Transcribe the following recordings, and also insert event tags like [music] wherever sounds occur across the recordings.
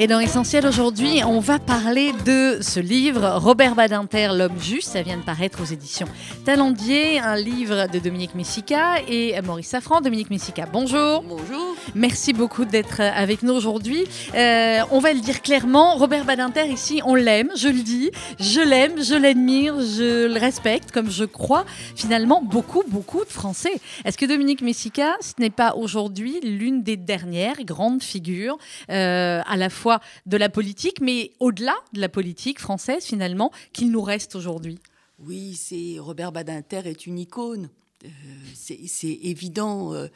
Et dans Essentiel aujourd'hui, on va parler de ce livre, Robert Badinter, L'homme juste. Ça vient de paraître aux éditions Talendier, un livre de Dominique Messica et Maurice Safran. Dominique Messica, bonjour. Bonjour. Merci beaucoup d'être avec nous aujourd'hui. Euh, on va le dire clairement, Robert Badinter, ici, on l'aime, je le dis. Je l'aime, je l'admire, je le respecte, comme je crois finalement beaucoup, beaucoup de Français. Est-ce que Dominique Messica, ce n'est pas aujourd'hui l'une des dernières grandes figures euh, à la fois de la politique, mais au-delà de la politique française finalement, qu'il nous reste aujourd'hui Oui, c'est Robert Badinter est une icône. Euh, c'est évident. Euh,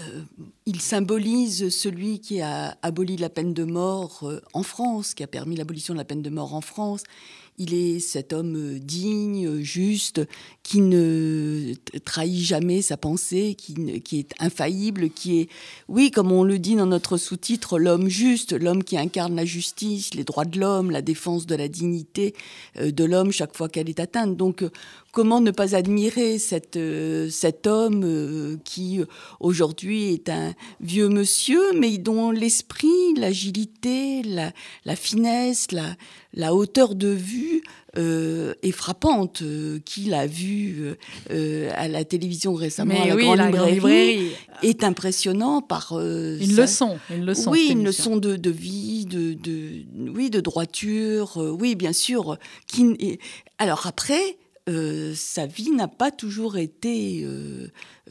euh, il symbolise celui qui a aboli la peine de mort en France, qui a permis l'abolition de la peine de mort en France. Il est cet homme digne, juste, qui ne trahit jamais sa pensée, qui, qui, est infaillible, qui est, oui, comme on le dit dans notre sous-titre, l'homme juste, l'homme qui incarne la justice, les droits de l'homme, la défense de la dignité euh, de l'homme chaque fois qu'elle est atteinte. Donc, comment ne pas admirer cette, cet homme qui aujourd'hui est un vieux monsieur, mais dont l'esprit, l'agilité, la, la, finesse, la, la hauteur de vue euh, est frappante. Euh, qui l'a vu euh, à la télévision récemment à la, grande, librairie, est impressionnant par une leçon, une leçon. Oui, une leçon de, de vie, de, de, oui, de droiture. oui, bien sûr. Qui, alors après. sa vie n'a pas toujours été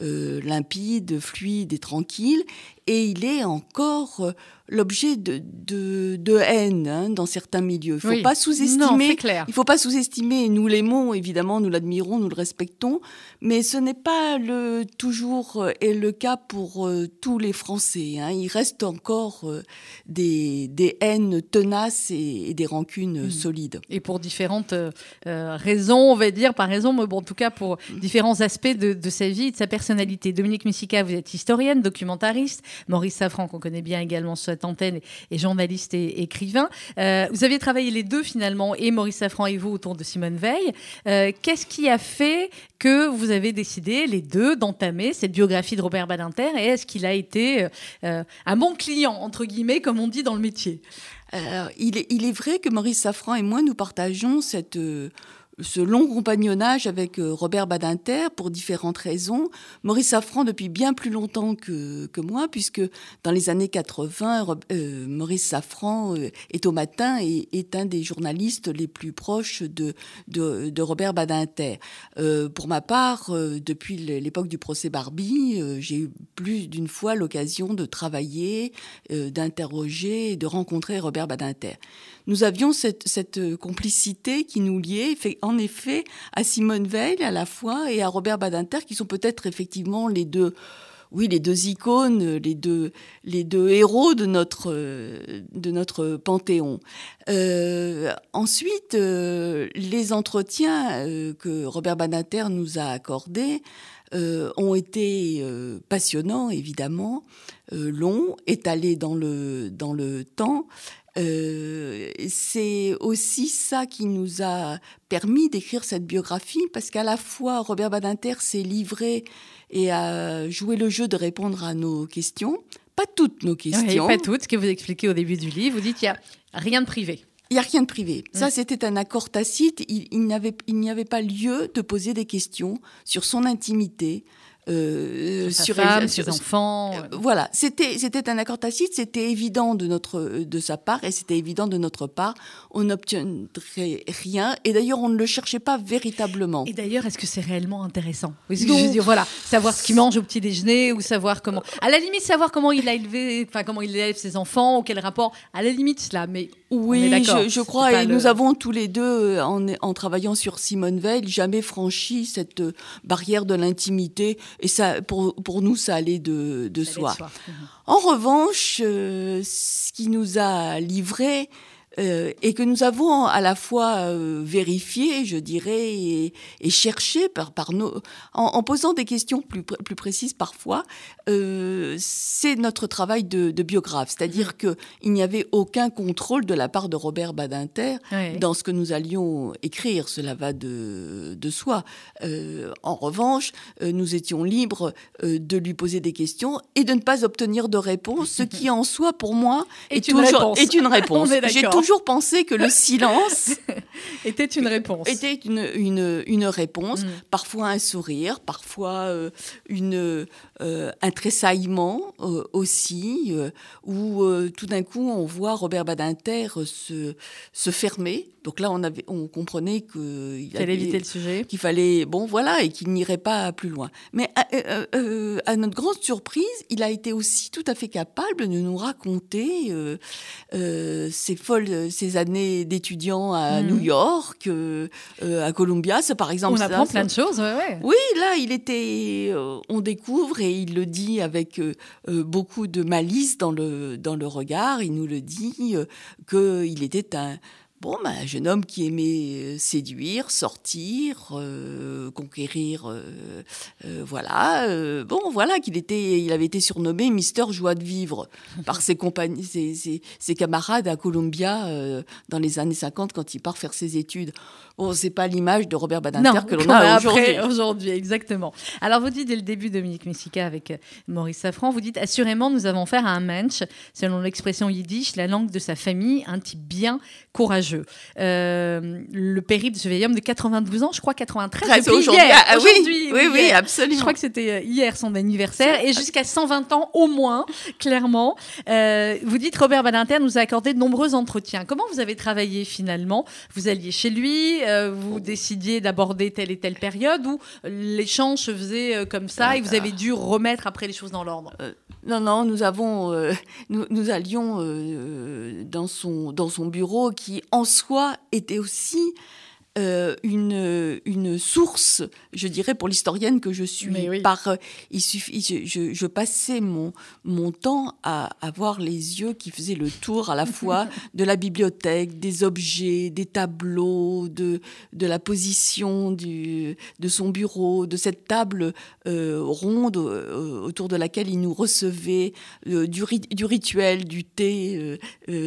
limpide, fluide et tranquille, et il est encore l'objet de, de, haine hein, dans certains milieux. Il ne faut pas sous-estimer. Il faut pas sous-estimer. Nous l'aimons évidemment, nous l'admirons, nous le respectons, mais ce n'est pas le toujours euh, et le cas pour euh, tous les Français. Hein. Il reste encore euh, des, des, haines tenaces et, des rancunes hmm. solides. Et pour différentes raisons, on va dire, par raison, mais bon, en tout cas pour hmm. différents aspects de, de, sa vie et de sa personnalité. Dominique Messica, vous êtes historienne, documentariste. Maurice Safran, qu'on connaît bien également sur antenne et journaliste et écrivain. Euh, vous avez travaillé les deux finalement, et Maurice Safran et vous, autour de Simone Veil. Euh, qu'est-ce qui a fait que vous avez décidé, les deux, d'entamer cette biographie de Robert Badinter Et est-ce qu'il a été euh, un bon client, entre guillemets, comme on dit dans le métier? Il, est, il, est, vrai que Maurice Safran et moi, nous partageons cette ce long compagnonnage avec euh, Robert Badinter pour différentes raisons. Maurice Safran depuis bien plus longtemps que, que moi, puisque dans les années 80, euh, Maurice Safran euh, est au matin et est un des journalistes les plus proches de, de, de Robert Badinter. pour ma part, depuis l'époque du procès Barbie, j'ai eu plus d'une fois l'occasion de travailler, d'interroger et de rencontrer Robert Badinter. Nous avions cette, cette complicité qui nous liait en effet à Simone Veil à la fois et à Robert Badinter, qui sont peut-être effectivement les deux icônes, les deux, héros de notre, notre panthéon. Euh, ensuite, euh, les entretiens euh, que Robert Badinter nous a accordés ont été passionnants, évidemment, longs, étalés dans le temps, euh, c'est aussi ça qui nous a permis d'écrire cette biographie, parce qu'à la fois Robert Badinter s'est livré et a joué le jeu de répondre à nos questions, pas toutes nos questions. pas toutes, ce que vous expliquez au début du livre, vous dites qu'il n'y a rien de privé. Il n'y a rien de privé. Ça, c'était un accord tacite. Il, il n'y avait pas lieu de poser des questions sur son intimité, euh, sur, sa femme, ses enfants. Euh, voilà, c'était c'était un accord tacite, c'était évident de notre de sa part et c'était évident de notre part. On n'obtiendrait rien et d'ailleurs on ne le cherchait pas véritablement. Et d'ailleurs, est-ce que c'est réellement intéressant? Oui, je veux dire, voilà, savoir ce qu'il mange au petit déjeuner ou savoir comment, à la limite savoir comment il a élevé, enfin comment il élève ses enfants ou quel rapport, à la limite cela, mais oui, je, je crois et nous avons tous les deux en, en travaillant sur Simone Veil jamais franchi cette barrière de l'intimité et ça, pour, pour nous, ça allait de, de soi. En revanche, euh, ce qui nous a livré, euh, et que nous avons à la fois euh, vérifié, je dirais, et, et cherché par, par nos, en, en, posant des questions plus, plus précises parfois. Euh, c'est notre travail de, de biographe, c'est-à-dire mmh. qu'il n'y avait aucun contrôle de la part de Robert Badinter dans ce que nous allions écrire. Cela va de, de soi. En revanche, nous étions libres de lui poser des questions et de ne pas obtenir de réponse, ce qui [laughs] en soi, pour moi, est, est, une, toujours, réponse. est une réponse. [laughs] J'ai toujours pensé que le silence [laughs] était une réponse. Était une, une, une réponse, mm. parfois un sourire, parfois euh, une, euh, un tressaillement euh, aussi, où tout d'un coup on voit Robert Badinter se, se fermer. Donc là, on, avait, on comprenait qu'il fallait éviter le sujet. Qu'il fallait, bon, voilà, et qu'il n'irait pas plus loin. Mais à, à, notre grande surprise, il a été aussi tout à fait capable de nous raconter ses folles, ses années d'étudiant à mmh. New York, euh, à Columbia, c'est par exemple. On apprend ça, plein de choses, ouais, ouais. Oui, là, il était, euh, on découvre et il le dit avec euh, beaucoup de malice dans le dans le regard. Il nous le dit que il était un Bon, un jeune homme qui aimait séduire, sortir, euh, conquérir, euh, euh, voilà. bon, voilà qu'il était, il avait été surnommé Mister Joie de vivre [laughs] par ses compagnies, ses, ses, ses camarades à Columbia dans les années 50 quand il part faire ses études. Bon, c'est pas l'image de Robert Badinter que l'on a aujourd'hui. Aujourd'hui, exactement. Alors, vous dites dès le début, Dominique Messica, avec Maurice Safran, vous dites assurément, nous avons affaire à un mensch, selon l'expression yiddish, la langue de sa famille, un type bien courageux. Euh, le périple de ce vieil homme de 92 ans, je crois 93, depuis aujourd'hui. Ah, oui, oui, oui, absolument. Je crois que c'était hier son anniversaire, et jusqu'à 120 ans au moins, clairement. Euh, vous dites Robert Badinter nous a accordé de nombreux entretiens. Comment vous avez travaillé finalement? Vous alliez chez lui, euh, vous décidiez d'aborder telle et telle période, ou l'échange se faisait euh, comme ça, et vous avez dû remettre après les choses dans l'ordre? Euh, Non, non, nous euh, allions son dans son bureau qui en soi était aussi euh, une, une source, je dirais, pour l'historienne que je suis. Oui. Par, euh, il suffit, je, je, je, passais mon, mon temps à avoir les yeux qui faisaient le tour à la [laughs] fois de la bibliothèque, des objets, des tableaux, de, de la position du, de son bureau, de cette table euh, ronde euh, autour de laquelle il nous recevait, du, ri du rituel, du thé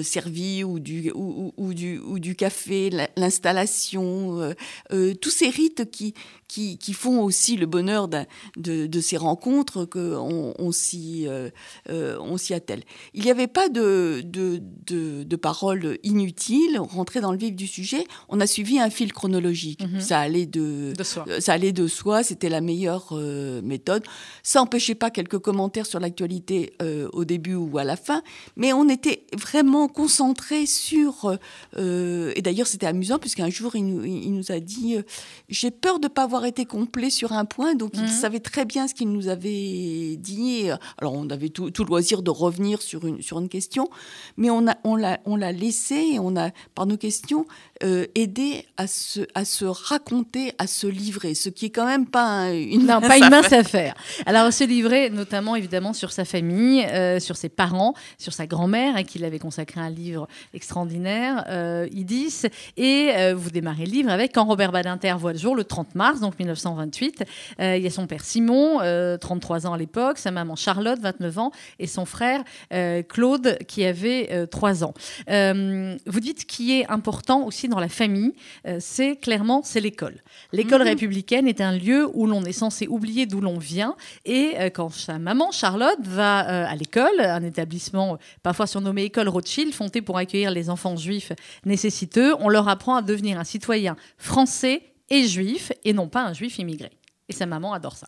servi ou du, ou, ou, ou, du, ou du café, l'installation euh, euh, tous ces rites qui, qui, qui, font aussi le bonheur de, de, ces rencontres qu'on on, s'y euh, on s'y attelle. Il n'y avait pas de, de, paroles inutiles, rentrer dans le vif du sujet, on a suivi un fil chronologique. Mhm. Mm -hmm. Ça allait de, soi. Ça allait de soi, c'était la meilleure méthode. Ça n'empêchait pas quelques commentaires sur l'actualité au début ou à la fin, mais on était vraiment concentré sur... et d'ailleurs, c'était amusant, puisqu'un jour, il nous, il nous a dit euh, J'ai peur de ne pas avoir été complet sur un point. Donc, mmh. il savait très bien ce qu'il nous avait dit. Alors, on avait tout, tout, loisir de revenir sur une, sur une question, mais on l'a on on laissé et on a, par nos questions, euh, aidé à se, à se raconter, à se livrer, ce qui est quand même pas une, [laughs] non, pas une mince affaire. Alors, se livrer, notamment, évidemment, sur sa famille, euh, sur ses parents, sur sa grand-mère, à qui il avait consacré un livre extraordinaire, euh, Idis, et euh, vous démarrez le livre avec Quand Robert Badinter voit le jour, le 30 mars, donc 1928. Euh, il y a son père Simon, 33 ans à l'époque, sa maman Charlotte, 29 ans, et son frère Claude, qui avait 3 ans. vous dites qui est important aussi dans la famille, c'est clairement c'est l'école. L'école mmh. républicaine est un lieu où l'on est censé oublier d'où l'on vient, et quand sa maman Charlotte va à l'école, un établissement parfois surnommé École Rothschild, fondé pour accueillir les enfants juifs nécessiteux, on leur apprend à devenir un citoyen français et juif, et non pas un juif immigré. Et sa maman adore ça.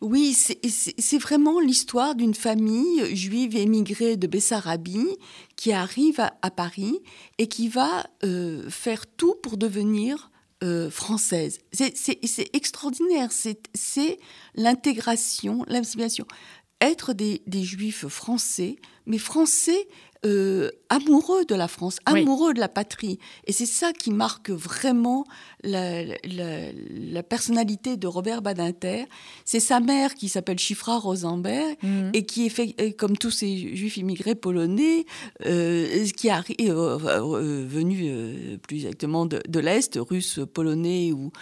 Oui, c'est vraiment l'histoire d'une famille juive émigrée de Bessarabie qui arrive à, Paris et qui va euh, faire tout pour devenir euh, française. C'est extraordinaire, c'est l'intégration, l'assimilation. être des, juifs français, mais français euh, amoureux de la France, amoureux de la patrie. Et c'est ça qui marque vraiment la, personnalité de Robert Badinter. C'est sa mère qui s'appelle Chifra Rosenberg mhm. et qui est fait, comme tous ces juifs immigrés polonais, euh, qui est euh, venu plus exactement de, de l'Est, russe, polonais ou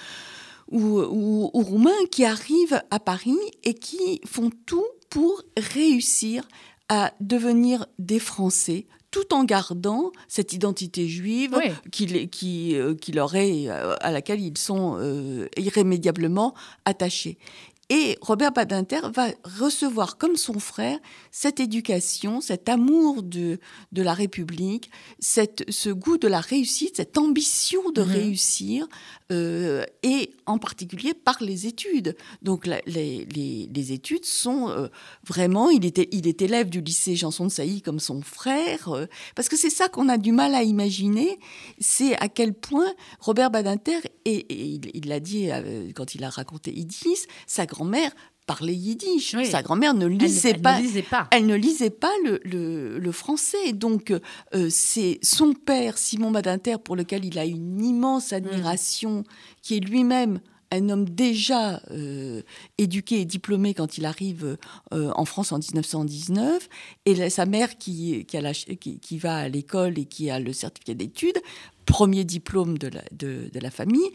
ou, Roumains qui arrivent à Paris et qui font tout pour réussir à devenir des Français tout en gardant cette identité juive qui, qui, euh, qui, leur est, euh, à laquelle ils sont euh, irrémédiablement attachés. Et Robert Badinter va recevoir comme son frère cette éducation, cet amour de, de la République, cette, ce goût de la réussite, cette ambition de mhm. réussir, euh, et en particulier par les études. Donc les, les, études sont euh, vraiment, il était, il est élève du lycée Janson de Sailly comme son frère, euh, parce que c'est ça qu'on a du mal à imaginer, c'est à quel point Robert Badinter, et, il l'a dit quand il a raconté Idis, sa grand-mère parlait yiddish. Sa grand-mère ne lisait pas. Elle ne lisait pas le, français. Donc euh, c'est son père Simon Badinter pour lequel il a une immense admiration, qui est lui-même un homme déjà euh, éduqué et diplômé quand il arrive euh, en France en 1919, et sa mère qui, qui, va à l'école et qui a le certificat d'études, premier diplôme de la, de, la famille.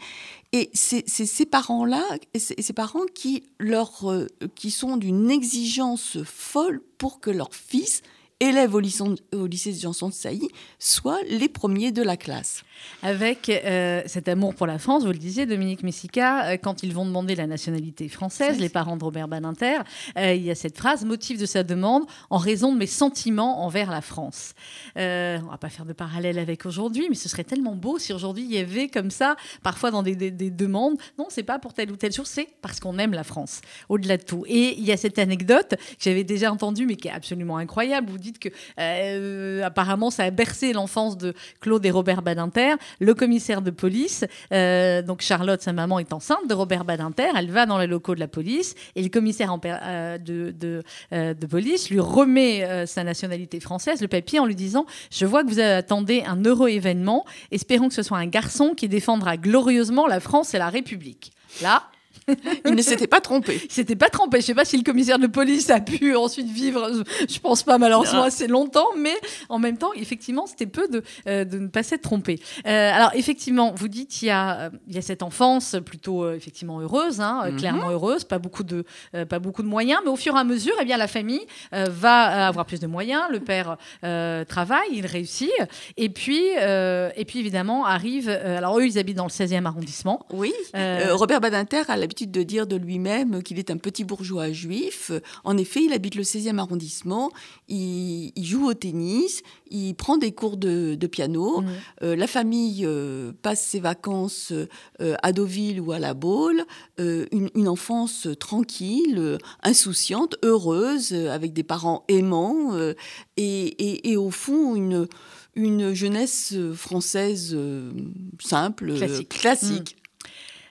Et c'est ces parents-là, ces parents qui, leur, euh, qui sont d'une exigence folle pour que leur fils élèves au lycée, au lycée de Janson de Sailly soient les premiers de la classe. Avec euh, cet amour pour la France, vous le disiez, Dominique Messica, euh, quand ils vont demander la nationalité française, les parents de Robert Badinter, euh, il y a cette phrase, motif de sa demande, en raison de mes sentiments envers la France. on ne va pas faire de parallèle avec aujourd'hui, mais ce serait tellement beau si aujourd'hui il y avait comme ça, parfois dans des, des demandes, non, c'est pas pour telle ou telle chose, c'est parce qu'on aime la France, au-delà de tout. Et il y a cette anecdote que j'avais déjà entendue, mais qui est absolument incroyable. Vous que euh, apparemment ça a bercé l'enfance de Claude et Robert Badinter. Le commissaire de police, euh, donc Charlotte, sa maman, est enceinte de Robert Badinter. Elle va dans les locaux de la police et le commissaire euh, de, de, police lui remet sa nationalité française, le papier, en lui disant Je vois que vous attendez un heureux événement. Espérons que ce soit un garçon qui défendra glorieusement la France et la République. Là, il ne s'était pas trompé. Il s'était pas trompé. Je sais pas si le commissaire de police a pu ensuite vivre, je pense pas malheureusement assez longtemps, mais en même temps, effectivement, c'était peu de, euh, de ne pas s'être trompé. Euh, alors effectivement, vous dites il y a, il y a cette enfance plutôt euh, effectivement heureuse, hein, mhm. clairement heureuse, pas beaucoup de, pas beaucoup de moyens, mais au fur et à mesure, eh bien la famille va avoir plus de moyens. Le père travaille, il réussit, et puis et puis évidemment arrive. alors eux, ils habitent dans le 16e arrondissement. Oui. Robert Badinter a l'habitude de dire de lui-même qu'il est un petit bourgeois juif. En effet, il habite le 16e arrondissement, il, joue au tennis, il prend des cours de, piano. Mmh. Euh, la famille euh, passe ses vacances euh, à Deauville ou à La Baule. Une, enfance tranquille, insouciante, heureuse, avec des parents aimants et, au fond une, une jeunesse française simple, classique. Mmh.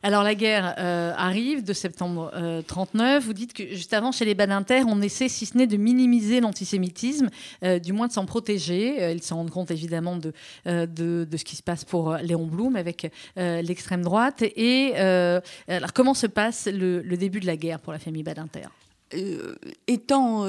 Alors la guerre euh, arrive de septembre 39. Euh, Vous dites que juste avant, chez les Badinter, on essaie, si ce n'est de minimiser l'antisémitisme, euh, du moins de s'en protéger. ils se rendent compte évidemment de, de, ce qui se passe pour Léon Blum avec l'extrême droite. Et alors comment se passe le, le, début de la guerre pour la famille Badinter? Étant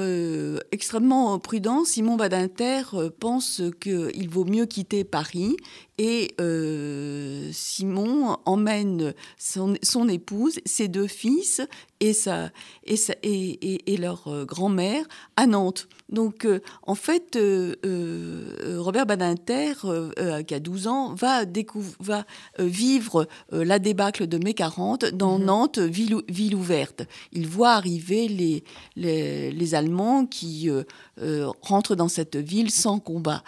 extrêmement prudent, Simon Badinter pense qu'il vaut mieux quitter Paris et euh, Simon emmène son, son, épouse, ses deux fils et, sa, et, sa, et, et, leur euh, grand-mère à Nantes. Donc, euh, en fait, Robert Badinter, qui a 12 ans, va, va vivre la débâcle de mai 40 dans mhm. Nantes, ville, ville, ouverte. Il voit arriver les, les, les Allemands qui rentrent dans cette ville sans combat.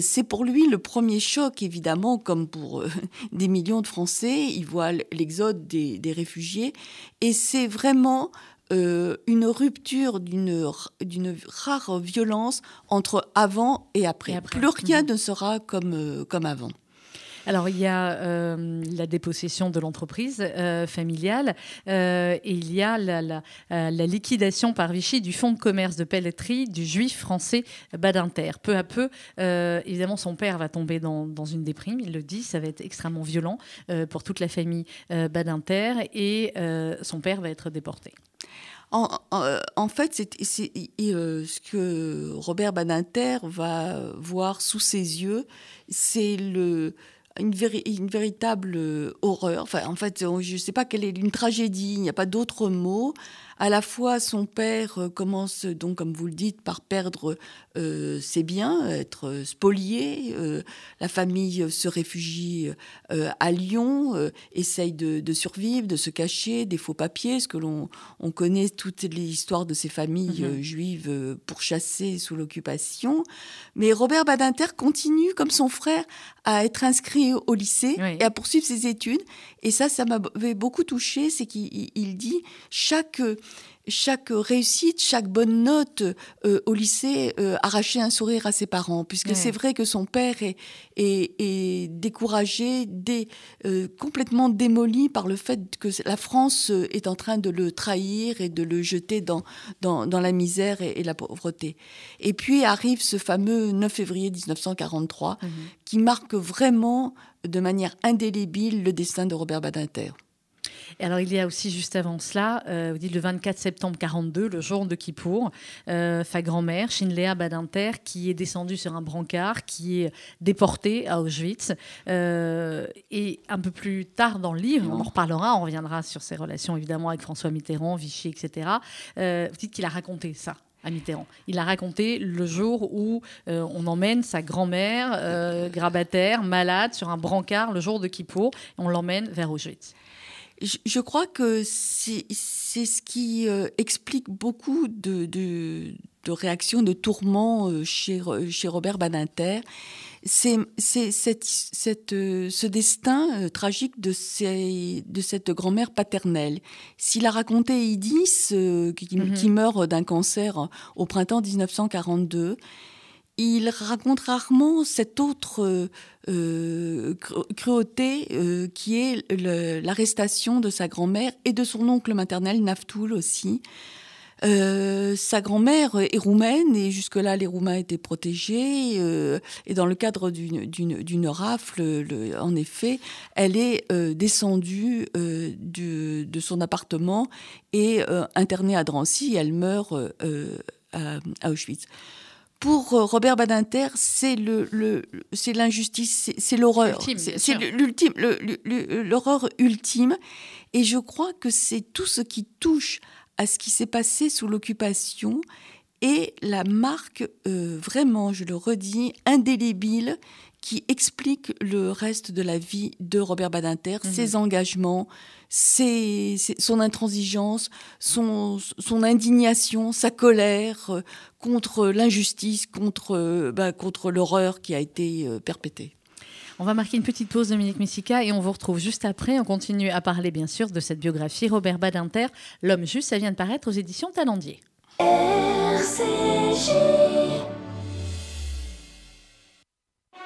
C'est pour lui le premier choc, évidemment comme pour euh, [laughs] des millions de Français, ils voient l'exode des, réfugiés. Et c'est vraiment euh, une rupture d'une rare violence entre avant et après. Plus rien mhm. ne sera comme, euh, comme avant. Alors, il y a euh, la dépossession de l'entreprise euh, familiale euh, et il y a la, liquidation par Vichy du fonds de commerce de pelleterie du juif français Badinter. Peu à peu, évidemment, son père va tomber dans, une déprime, il le dit, ça va être extrêmement violent pour toute la famille Badinter et son père va être déporté. En, fait, c'est ce que Robert Badinter va voir sous ses yeux, c'est le, une, véritable euh, horreur. En fait, je ne sais pas quelle est une tragédie, il n'y a pas d'autre mot à la fois son père euh, commence donc, comme vous le dites, par perdre euh, ses biens, être spolié. Euh, la famille se réfugie à Lyon, essaye de, survivre, de se cacher, des faux papiers, ce que l'on on connaît toutes les histoires de ces familles mhm. juives pourchassées sous l'occupation. Mais Robert Badinter continue, comme son frère, à être inscrit au lycée et à poursuivre ses études. Et ça, ça m'avait beaucoup touché, c'est qu'il dit chaque chaque réussite, chaque bonne note euh, au lycée euh, arrachait un sourire à ses parents, puisque c'est vrai que son père est, est, découragé, euh, complètement démoli par le fait que la France est en train de le trahir et de le jeter dans, dans, la misère et, la pauvreté. Et puis arrive ce fameux 9 février 1943, mhm. qui marque vraiment de manière indélébile le destin de Robert Badinter. Et alors, il y a aussi juste avant cela, euh, vous dites le 24 septembre 42, le jour de Kippour, euh, sa grand-mère, Shinlea Badinter, qui est descendue sur un brancard, qui est déportée à Auschwitz. Euh, et un peu plus tard dans le livre, on en reparlera, on reviendra sur ses relations évidemment avec François Mitterrand, Vichy, etc. vous dites qu'il a raconté ça à Mitterrand. Il a raconté le jour où on emmène sa grand-mère grabataire, malade, sur un brancard le jour de Kippour, on l'emmène vers Auschwitz je, crois que c'est ce qui euh, explique beaucoup de, de, de, réactions, de tourments euh, chez, chez Robert Badinter. C'est euh, ce destin tragique de, cette grand-mère paternelle. S'il a raconté Idis, qui, mm-hmm. qui, meurt d'un cancer au printemps 1942, il raconte rarement cette autre euh, cruauté euh, qui est l'arrestation de sa grand-mère et de son oncle maternel Naftoul aussi. Euh, sa grand-mère est roumaine et jusque-là les Roumains étaient protégés et dans le cadre d'une rafle, en effet, elle est descendue de son appartement et internée à Drancy. Elle meurt à Auschwitz pour euh, Robert Badinter, c'est le, c'est l'injustice, c'est l'horreur, c'est l'ultime, l'horreur ultime. Et je crois que c'est tout ce qui touche à ce qui s'est passé sous l'occupation et la marque euh, vraiment, je le redis, indélébile qui explique le reste de la vie de Robert Badinter, mhm. ses engagements, son intransigeance, son, son, indignation, sa colère euh, contre l'injustice, contre, euh, bah, contre l'horreur qui a été euh, perpétrée. On va marquer une petite pause, Dominique Messica, et on vous retrouve juste après. On continue à parler, bien sûr, de cette biographie, Robert Badinter, L'homme juste. Ça vient de paraître aux éditions Talendier. RCJ.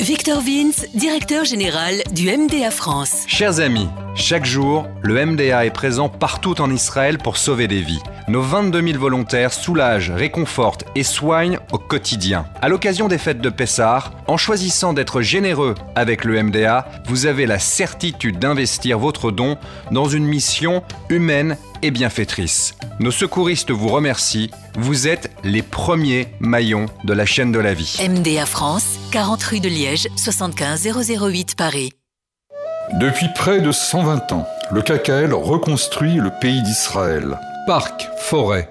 Victor Vince, directeur général du MDA France. Chers amis, chaque jour, le MDA est présent partout en Israël pour sauver des vies. Nos 22 000 volontaires soulagent, réconfortent et soignent au quotidien. À l'occasion des fêtes de Pessah, en choisissant d'être généreux avec le MDA, vous avez la certitude d'investir votre don dans une mission humaine et bienfaitrice. Nos secouristes vous remercient. Vous êtes les premiers maillons de la chaîne de la vie. MDA France, 40 rue de Liège, 75 008 Paris. Depuis près de 120 ans, le KKL reconstruit le pays d'Israël. Parcs, forêts,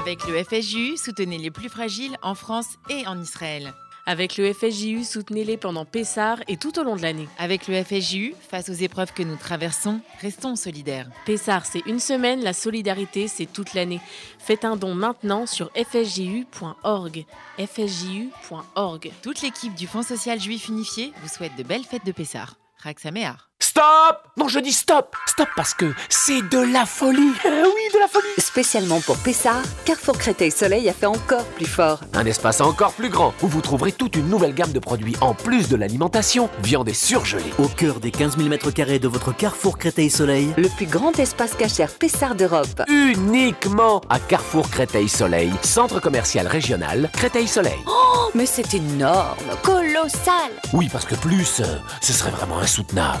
avec le FSJU, soutenez les plus fragiles en France et en Israël. Avec le FSJU, soutenez-les pendant Pessar et tout au long de l'année. Avec le FSJU, face aux épreuves que nous traversons, restons solidaires. Pessar, c'est une semaine, la solidarité, c'est toute l'année. Faites un don maintenant sur fsju.org. fsju.org. Toute l'équipe du Fonds social juif unifié vous souhaite de belles fêtes de Pessar. Raksaméar. Stop Non, je dis stop Stop parce que c'est de la folie euh, Oui, de la folie Spécialement pour Pessard, Carrefour Créteil Soleil a fait encore plus fort. Un espace encore plus grand, où vous trouverez toute une nouvelle gamme de produits en plus de l'alimentation, viande et surgelée. Au cœur des 15 000 m2 de votre Carrefour Créteil Soleil, le plus grand espace cachère Pessard d'Europe. Uniquement à Carrefour Créteil Soleil, centre commercial régional Créteil Soleil. Oh, mais c'est énorme, colossal Oui, parce que plus, euh, ce serait vraiment insoutenable.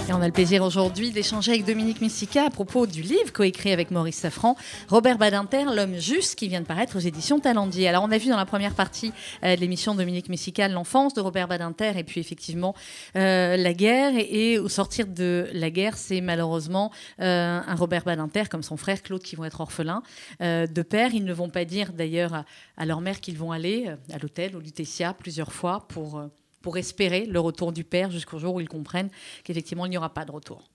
Et on a le plaisir aujourd'hui d'échanger avec Dominique Messica à propos du livre coécrit avec Maurice Safran, Robert Badinter, L'homme juste, qui vient de paraître aux éditions Talendier. Alors on a vu dans la première partie euh, de l'émission Dominique Messica l'enfance de Robert Badinter et puis effectivement euh, la guerre. Et, au sortir de la guerre, c'est malheureusement euh, un Robert Badinter comme son frère Claude qui vont être orphelins de père. Ils ne vont pas dire d'ailleurs à, leur mère qu'ils vont aller à l'hôtel, au Lutetia, plusieurs fois pour pour espérer le retour du père jusqu'au jour où ils comprennent qu'effectivement il n'y aura pas de retour.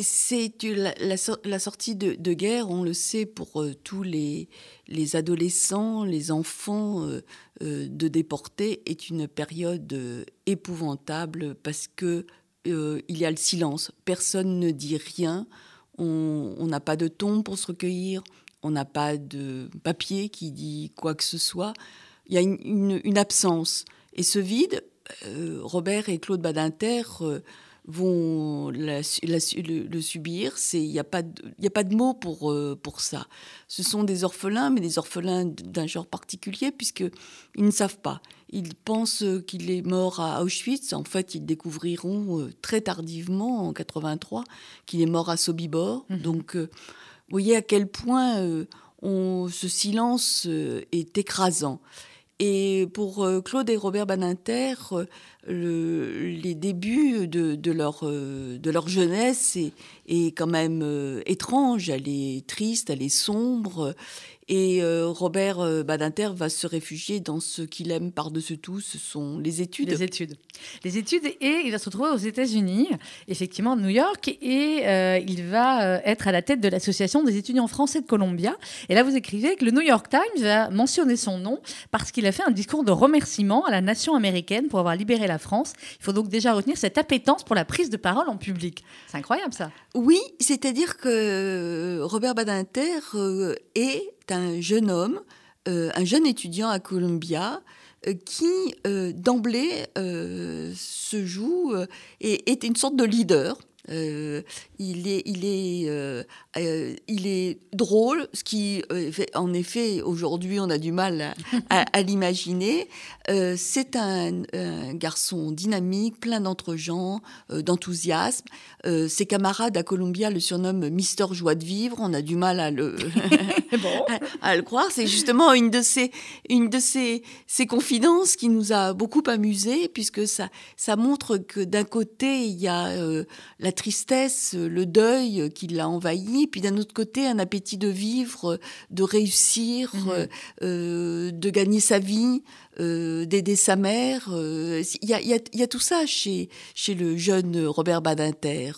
C'est la, sortie de, guerre, on le sait pour euh, tous les, les, adolescents, les enfants euh, euh, de déportés, est une période épouvantable parce que il y a le silence. Personne ne dit rien. On n'a pas de tombe pour se recueillir. On n'a pas de papier qui dit quoi que ce soit. Il y a une absence. Et ce vide, euh, Robert et Claude Badinter euh, vont le, subir. Il n'y a, pas de, a pas de mots pour, euh, pour ça. Ce sont des orphelins, mais des orphelins d'un genre particulier, puisqu'ils ne savent pas. Ils pensent qu'il est mort à Auschwitz. En fait, ils découvriront très tardivement, en 83, qu'il est mort à Sobibor. Mmh. Donc, vous voyez à quel point on, ce silence est écrasant. Et pour euh, Claude et Robert Baninter, euh, le, les débuts de, leur, euh, de leur jeunesse est, quand même étrange, elle est triste, elle est sombre, et euh, Robert euh, Badinter va se réfugier dans ce qu'il aime par-dessus tout, ce sont les études. Les études. Les études, et il va se retrouver aux États-Unis, effectivement, à New York, et euh, il va être à la tête de l'association des étudiants français de Columbia. Et là, vous écrivez que le New York Times va mentionner son nom parce qu'il a fait un discours de remerciement à la nation américaine pour avoir libéré la France. Il faut donc déjà retenir cette appétence pour la prise de parole en public. C'est incroyable, ça. Oui, c'est-à-dire que Robert Badinter est un jeune homme, euh, un jeune étudiant à Columbia, euh, qui euh, d'emblée se joue et est une sorte de leader. Il est, il est, il est drôle, ce qui, en effet, aujourd'hui, on a du mal à, [laughs] l'imaginer. c'est un, garçon dynamique, plein d'entre-gens, d'enthousiasme. ses camarades à Columbia le surnomment Mister Joie de vivre. On a du mal à le, [laughs] [laughs] à, le croire. C'est justement une de ces, une de ces, ces confidences qui nous a beaucoup amusé, puisque ça, ça montre que d'un côté, il y a euh, la, tristesse, le deuil qui l'a envahi, et puis d'un autre côté un appétit de vivre, de réussir, mmh. de gagner sa vie, d'aider sa mère. Il y a, y, a, tout ça chez, chez le jeune Robert Badinter.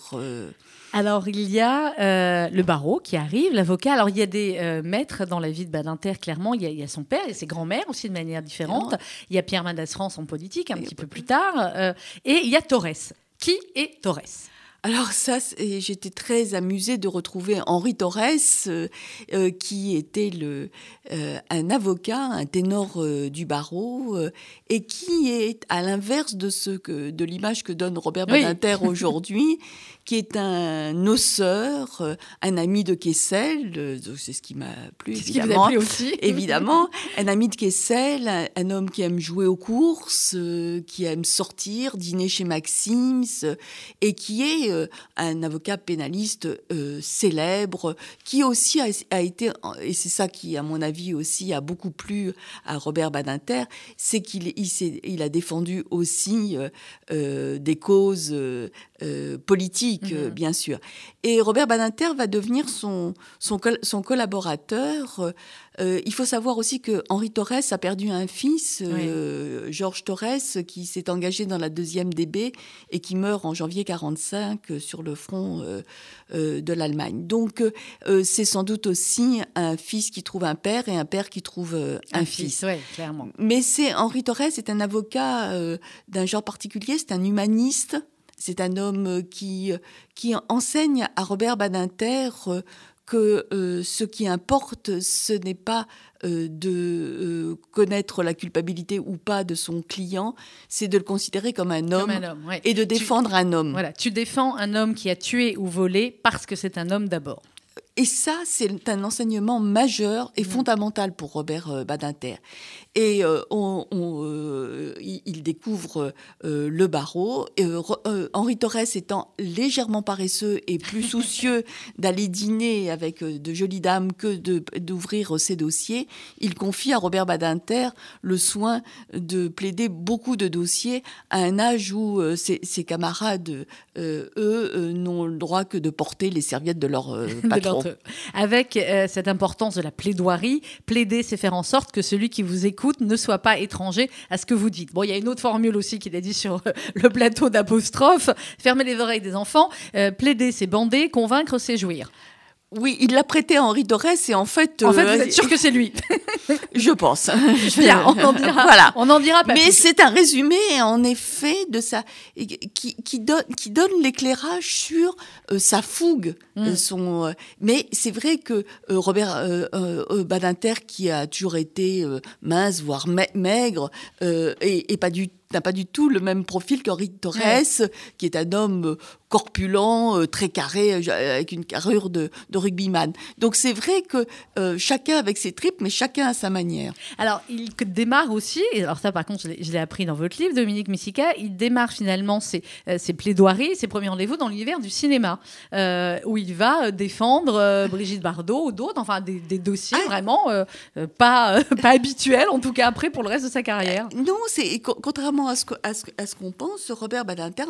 Alors, il y a euh, le barreau qui arrive, l'avocat. Alors, il y a des euh, maîtres dans la vie de Badinter, clairement. Il y, a, son père et ses grands-mères aussi de manière différente. Il y a Pierre Mendès France en politique un petit peu plus tard. Euh, et il y a Torres. Qui est Torres? Alors ça, j'étais très amusée de retrouver Henri Torres, euh, euh, qui était le, euh, un avocat, un ténor du barreau, et qui est à l'inverse de ce que de l'image que donne Robert Badinter [laughs] aujourd'hui, qui est un osseur, un ami de Kessel, c'est ce qui m'a plu évidemment, qui aussi. [laughs] évidemment, un ami de Kessel, un, homme qui aime jouer aux courses, qui aime sortir, dîner chez Maxims, et qui est euh, un avocat pénaliste euh, célèbre, qui aussi a, été, et c'est ça qui, à mon avis, aussi a beaucoup plu à Robert Badinter, c'est qu'il il, a défendu aussi euh, des causes politiques, mm-hmm. bien sûr. Et Robert Badinter va devenir son, son, son collaborateur euh, il faut savoir aussi que Henri Torres a perdu un fils, euh, Georges Torres, qui s'est engagé dans la deuxième DB et qui meurt en janvier 45 euh, sur le front de l'Allemagne. Donc c'est sans doute aussi un fils qui trouve un père et un père qui trouve un, fils. clairement. Mais c'est Henri Torres est un avocat d'un genre particulier, c'est un humaniste. C'est un homme qui, qui enseigne à Robert Badinter que euh, ce qui importe, ce n'est pas euh, de euh, connaître la culpabilité ou pas de son client, c'est de le considérer comme un homme, et de défendre un homme. Voilà, tu défends un homme qui a tué ou volé parce que c'est un homme d'abord. Et ça, c'est un enseignement majeur et mmh. fondamental pour Robert Badinter. Et euh, on, euh, il découvre euh, le barreau. Henri Torres étant légèrement paresseux et plus [laughs] soucieux d'aller dîner avec de jolies dames que d'ouvrir ses dossiers, il confie à Robert Badinter le soin de plaider beaucoup de dossiers à un âge où ses, camarades, eux, n'ont le droit que de porter les serviettes de leur [laughs] patron. Avec cette importance de la plaidoirie, plaider, c'est faire en sorte que celui qui vous écoute ne soit pas étranger à ce que vous dites. Bon, il y a une autre formule aussi qu'il a dit sur euh, le plateau d'apostrophe. Fermer les oreilles des enfants, euh, plaider c'est bander, convaincre c'est jouir. Oui, il l'a prêté à Henri Dorès et en fait. En fait, vous êtes euh, sûr que c'est lui [laughs] Je pense. [laughs] Bien, on en dira. Voilà. On en dira pas. Mais c'est un résumé, en effet, de ça qui, qui donne qui donne l'éclairage sur euh, sa fougue. Euh, mm. son. mais c'est vrai que Robert Badinter, qui a toujours été mince, voire maigre, et, et pas du n'a pas du tout le même profil qu'Henri Torres, qui est un homme corpulent, euh, très carré, euh, avec une carrure de, de rugbyman. Donc c'est vrai que euh, chacun avec ses tripes, mais chacun à sa manière. Alors il démarre aussi, alors ça par contre je l'ai appris dans votre livre, Dominique Missica, il démarre finalement ses, ses plaidoiries, ses premiers rendez-vous dans l'univers du cinéma, où il va défendre Brigitte Bardot ou d'autres, enfin des, dossiers ah. vraiment pas, [laughs] pas habituels, en tout cas après pour le reste de sa carrière. non, c'est contrairement à ce qu'on pense, Robert Badinter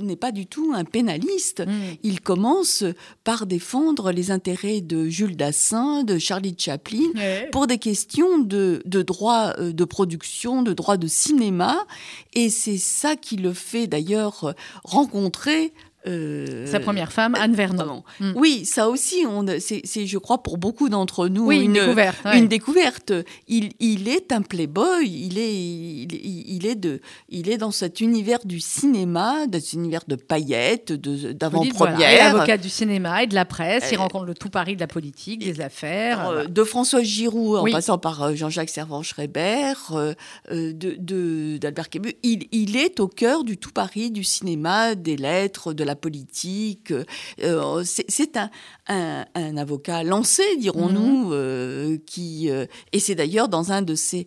n'est pas du tout un pénaliste. Mm. Il commence par défendre les intérêts de Jules Dassin, de Charlie Chaplin, pour des questions de, de droit euh, de production, de droit de cinéma. Et c'est ça qui le fait d'ailleurs rencontrer euh, Sa première femme, Anne Vernon. Hmm. Oui, ça aussi, c'est, je crois, pour beaucoup d'entre nous, une, découverte. Une découverte. Il, il, est un playboy, il est, il, est de, il est dans cet univers du cinéma, dans cet univers de paillettes, d'avant-première. Voilà, avocat du cinéma et de la presse, il euh, rencontre le tout Paris de la politique, des affaires. Euh, de François Giroud, en passant par Jean-Jacques Servan-Schreiber, de, d'Albert Camus, il, il est au cœur du tout Paris, du cinéma, des lettres, de la politique. Euh, c'est un, un, avocat lancé, dirons-nous, mhm. qui et c'est d'ailleurs dans un de ces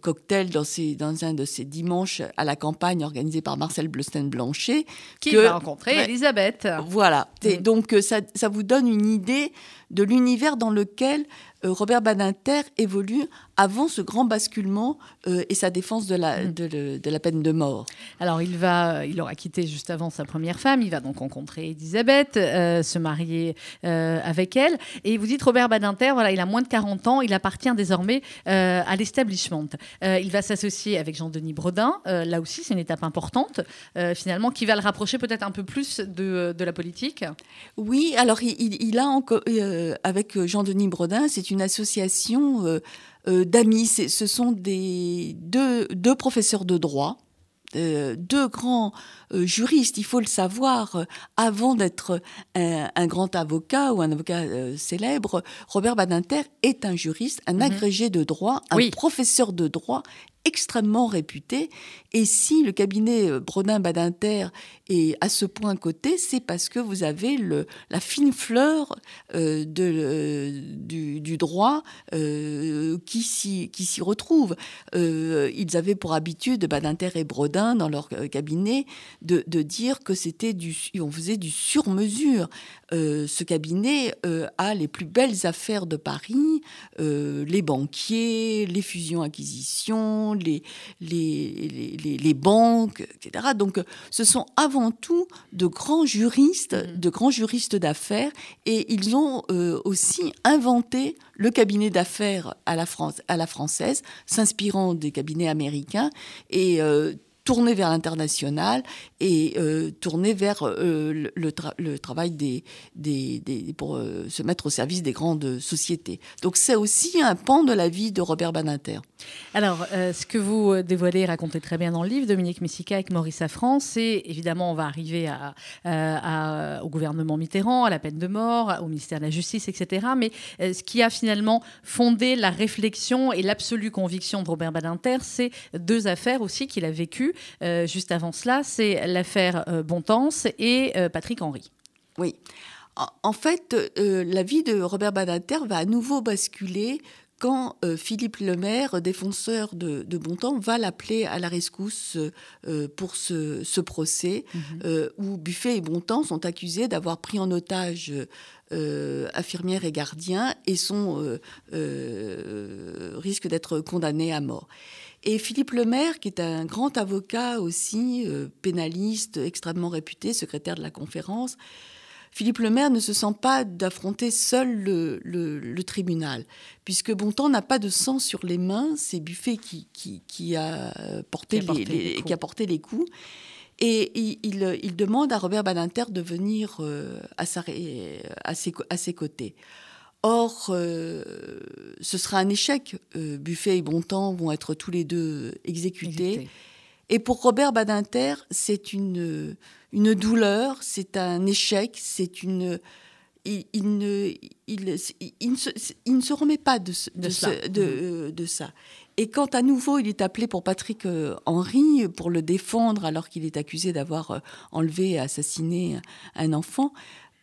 cocktails, dans, dans un de ces dimanches à la campagne organisé par Marcel Bleustein-Blanchet qui va rencontrer Elisabeth. Voilà. Et mhm. donc ça, ça vous donne une idée de l'univers dans lequel Robert Badinter évolue avant ce grand basculement euh, et sa défense de la, mm. de, la peine de mort. Alors, il, va, il aura quitté juste avant sa première femme. Il va donc rencontrer Elisabeth, euh, se marier euh, avec elle. Et vous dites, Robert Badinter, voilà, il a moins de 40 ans. Il appartient désormais à l'establishment. il va s'associer avec Jean-Denis Brodin. là aussi, c'est une étape importante, finalement, qui va le rapprocher peut-être un peu plus de, la politique. Oui, alors il, a avec Jean-Denis Brodin, c'est une association euh, d'amis. Ce sont des, deux professeurs de droit, euh, deux grands euh, juristes, il faut le savoir, avant d'être un, grand avocat ou un avocat célèbre, Robert Badinter est un juriste, un mhm. agrégé de droit, un professeur de droit extrêmement réputé. Et si le cabinet euh, Brodin-Badinter est à ce point coté, c'est parce que vous avez la fine fleur euh, euh, du, droit qui s'y retrouve. ils avaient pour habitude, Badinter et Brodin, dans leur cabinet, de, dire que c'était du, on faisait du sur-mesure. ce cabinet a les plus belles affaires de Paris, les banquiers, les fusions-acquisitions, les, banques, etc. Donc, ce sont avant tout de grands juristes, mm-hmm. de grands juristes d'affaires, et ils ont euh, aussi inventé le cabinet d'affaires à la, France, à la française, s'inspirant des cabinets américains, et euh, tourner vers l'international et euh, tourner vers euh, le, travail des, pour euh, se mettre au service des grandes sociétés. Donc c'est aussi un pan de la vie de Robert Badinter. Alors, ce que vous dévoilez et racontez très bien dans le livre, Dominique Messica avec Maurice Safran, c'est évidemment, on va arriver au gouvernement Mitterrand, à la peine de mort, au ministère de la Justice, etc. Mais ce qui a finalement fondé la réflexion et l'absolue conviction de Robert Badinter, c'est deux affaires aussi qu'il a vécues. Euh, juste avant cela, c'est l'affaire euh, Bontemps et euh, Patrick Henry. Oui. En fait, la vie de Robert Badinter va à nouveau basculer quand Philippe Lemaire, défenseur de, de Bontemps, va l'appeler à la rescousse pour ce, procès, mhm. où Buffet et Bontemps sont accusés d'avoir pris en otage infirmières et gardiens et sont, risquent d'être condamnés à mort. Et Philippe Lemaire, qui est un grand avocat aussi, euh, pénaliste, extrêmement réputé, secrétaire de la conférence, Philippe Lemaire ne se sent pas d'affronter seul le, tribunal, puisque Bontemps n'a pas de sang sur les mains, c'est Buffet qui, qui, a porté les, qui a porté les coups. Et il, demande à Robert Badinter de venir euh, à, sa, à, ses, à ses côtés. Or, euh, ce sera un échec. Euh, Buffet et Bontemps vont être tous les deux exécutés. Et pour Robert Badinter, c'est une, une douleur, c'est un échec, c'est une. Il, ne, il, ne se, il, ne se, remet pas de, de, de, de, ça. Et quand à nouveau il est appelé pour Patrick euh, Henry pour le défendre alors qu'il est accusé d'avoir enlevé et assassiné un enfant,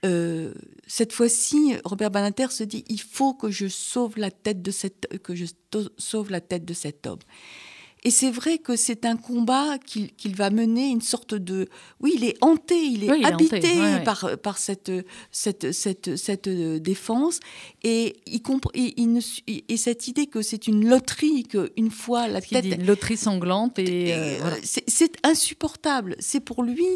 euh, cette fois-ci, Robert Badinter se dit il faut que je sauve la tête de cette que je sauve la tête de cet homme. Et c'est vrai que c'est un combat qu'il va mener, une sorte de... Oui, il est hanté, il est habité par, par cette, cette, cette, cette défense. Et, il, il, et cette idée que c'est une loterie, qu'une fois la tête... une loterie sanglante. et, euh, C'est insupportable. C'est pour lui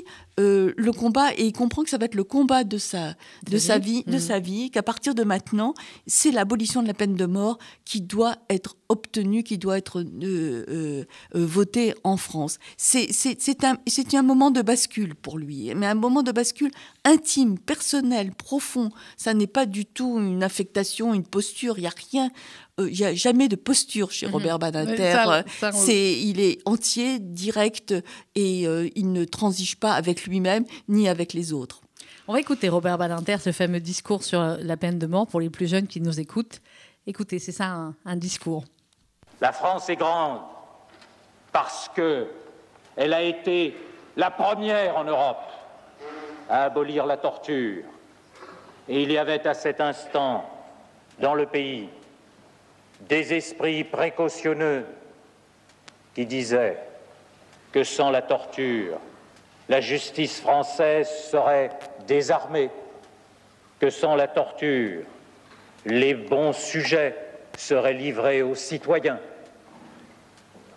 euh, le combat, et il comprend que ça va être le combat de sa, de, sa vie, de mm. sa vie, qu'à partir de maintenant, c'est l'abolition de la peine de mort qui doit être obtenue, qui doit être euh, euh, votée en France. C'est un, un moment de bascule pour lui, mais un moment de bascule intime, personnel, profond. Ça n'est pas du tout une affectation, une posture, il n'y a rien il n'y a jamais de posture chez mhm. Robert Badinter. c'est, il est entier, direct et il ne transige pas avec lui-même ni avec les autres. On va écouter Robert Badinter, ce fameux discours sur la peine de mort pour les plus jeunes qui nous écoutent. Écoutez, c'est ça un, discours. La France est grande parce que elle a été la première en Europe à abolir la torture Et il y avait à cet instant dans le pays des esprits précautionneux qui disaient que sans la torture, la justice française serait désarmée, que sans la torture, les bons sujets seraient livrés aux citoyens.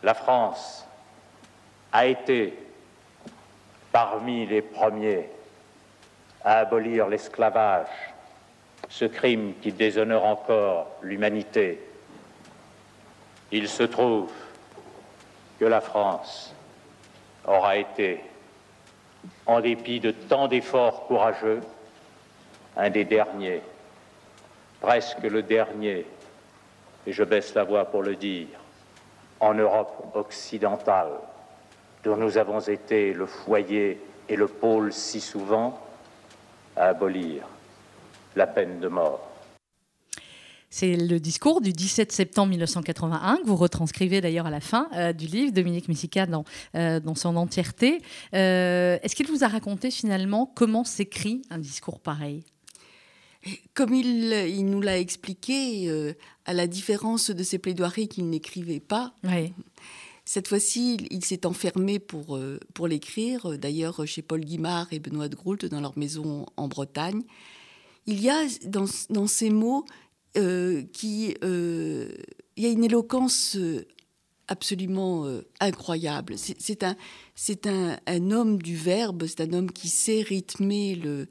La France a été parmi les premiers à abolir l'esclavage, ce crime qui déshonore encore l'humanité. Il se trouve que la France aura été, en dépit de tant d'efforts courageux, un des derniers, presque le dernier, et je baisse la voix pour le dire, en Europe occidentale, dont nous avons été le foyer et le pôle si souvent, à abolir la peine de mort. C'est le discours du 17 septembre 1981 que vous retranscrivez d'ailleurs à la fin euh, du livre, Dominique Messica dans, euh, dans son entièreté. Euh, est-ce qu'il vous a raconté finalement comment s'écrit un discours pareil? Comme il, il nous l'a expliqué, à la différence de ses plaidoiries qu'il n'écrivait pas, cette fois-ci, il, s'est enfermé pour, pour l'écrire, d'ailleurs chez Paul Guimard et Benoît de Groult dans leur maison en Bretagne. Il y a dans, dans ces mots qui, euh, il y a une éloquence euh, absolument incroyable. C'est un, c'est un, un, homme du verbe, c'est un homme qui sait rythmer le,